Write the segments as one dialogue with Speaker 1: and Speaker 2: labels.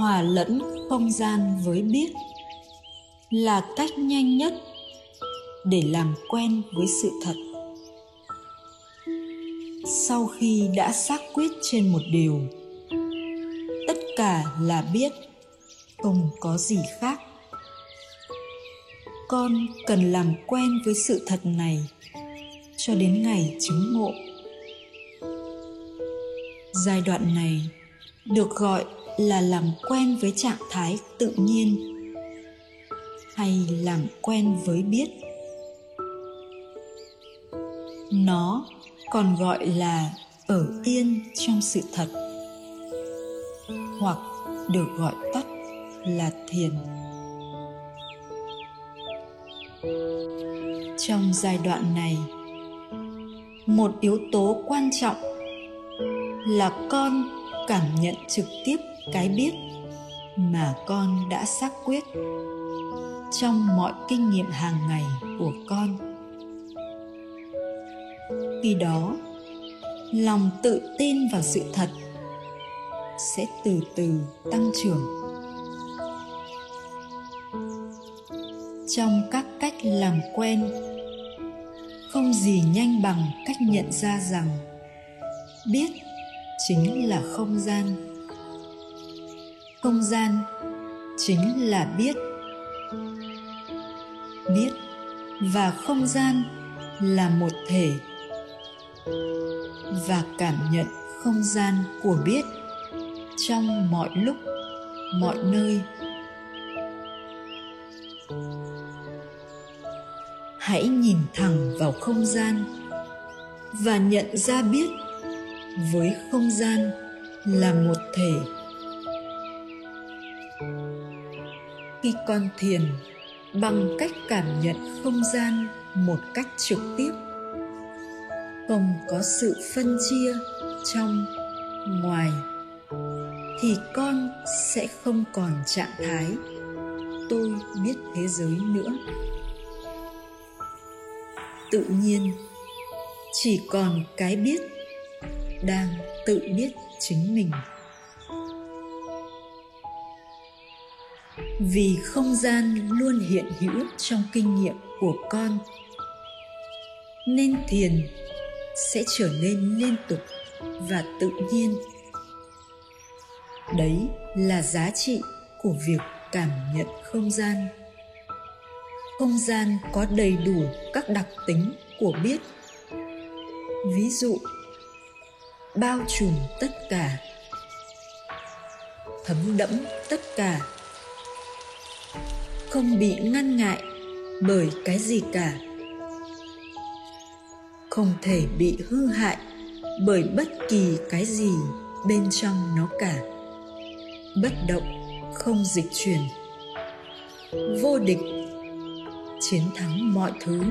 Speaker 1: hòa lẫn không gian với biết là cách nhanh nhất để làm quen với sự thật. Sau khi đã xác quyết trên một điều, tất cả là biết, không có gì khác. Con cần làm quen với sự thật này cho đến ngày chứng ngộ. Giai đoạn này được gọi là làm quen với trạng thái tự nhiên hay làm quen với biết. Nó còn gọi là ở yên trong sự thật, hoặc được gọi tắt là thiền. Trong giai đoạn này, một yếu tố quan trọng là con cảm nhận trực tiếp cái biết mà con đã xác quyết trong mọi kinh nghiệm hàng ngày của con. Khi đó, lòng tự tin vào sự thật sẽ từ từ tăng trưởng. Trong các cách làm quen, không gì nhanh bằng cách nhận ra rằng biết chính là không gian không gian chính là biết. Biết và không gian là một thể và cảm nhận không gian của biết trong mọi lúc, mọi nơi. Hãy nhìn thẳng vào không gian và nhận ra biết với không gian là một thể khi con thiền bằng cách cảm nhận không gian một cách trực tiếp. Không có sự phân chia trong, ngoài, thì con sẽ không còn trạng thái tôi biết thế giới nữa. Tự nhiên, chỉ còn cái biết đang tự biết chính mình. Vì không gian luôn hiện hữu trong kinh nghiệm của con, nên thiền sẽ trở nên liên tục và tự nhiên. Đấy là giá trị của việc cảm nhận không gian. Không gian có đầy đủ các đặc tính của biết. Ví dụ, bao trùm tất cả, thấm đẫm tất cả không bị ngăn ngại bởi cái gì cả. Không thể bị hư hại bởi bất kỳ cái gì bên trong nó cả. Bất động không dịch chuyển. Vô địch chiến thắng mọi thứ.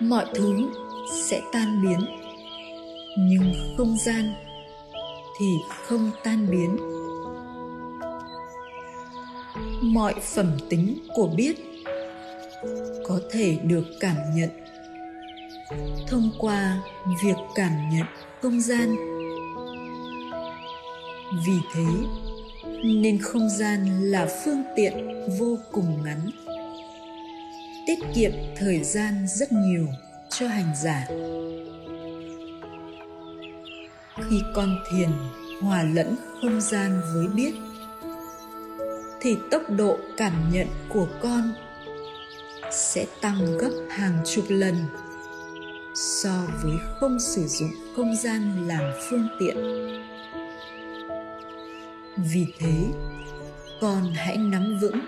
Speaker 1: Mọi thứ sẽ tan biến, nhưng không gian thì không tan biến mọi phẩm tính của biết, có thể được cảm nhận thông qua việc cảm nhận không gian. Vì thế, nên không gian là phương tiện vô cùng ngắn, tiết kiệm thời gian rất nhiều cho hành giả. Khi con thiền hòa lẫn không gian với biết thì tốc độ cảm nhận của con sẽ tăng gấp hàng chục lần so với không sử dụng không gian làm phương tiện. Vì thế, con hãy nắm vững,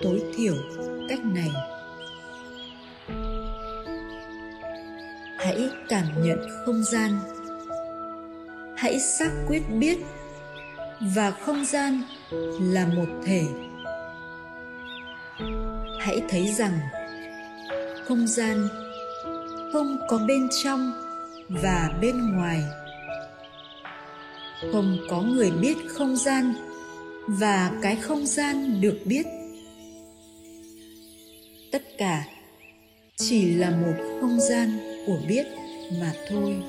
Speaker 1: tối thiểu cách này. Hãy cảm nhận không gian. Hãy xác quyết biết và không gian là một thể. Hãy thấy rằng, không gian không có bên trong và bên ngoài. Không có người biết không gian và cái không gian được biết. Tất cả chỉ là một không gian của biết mà thôi.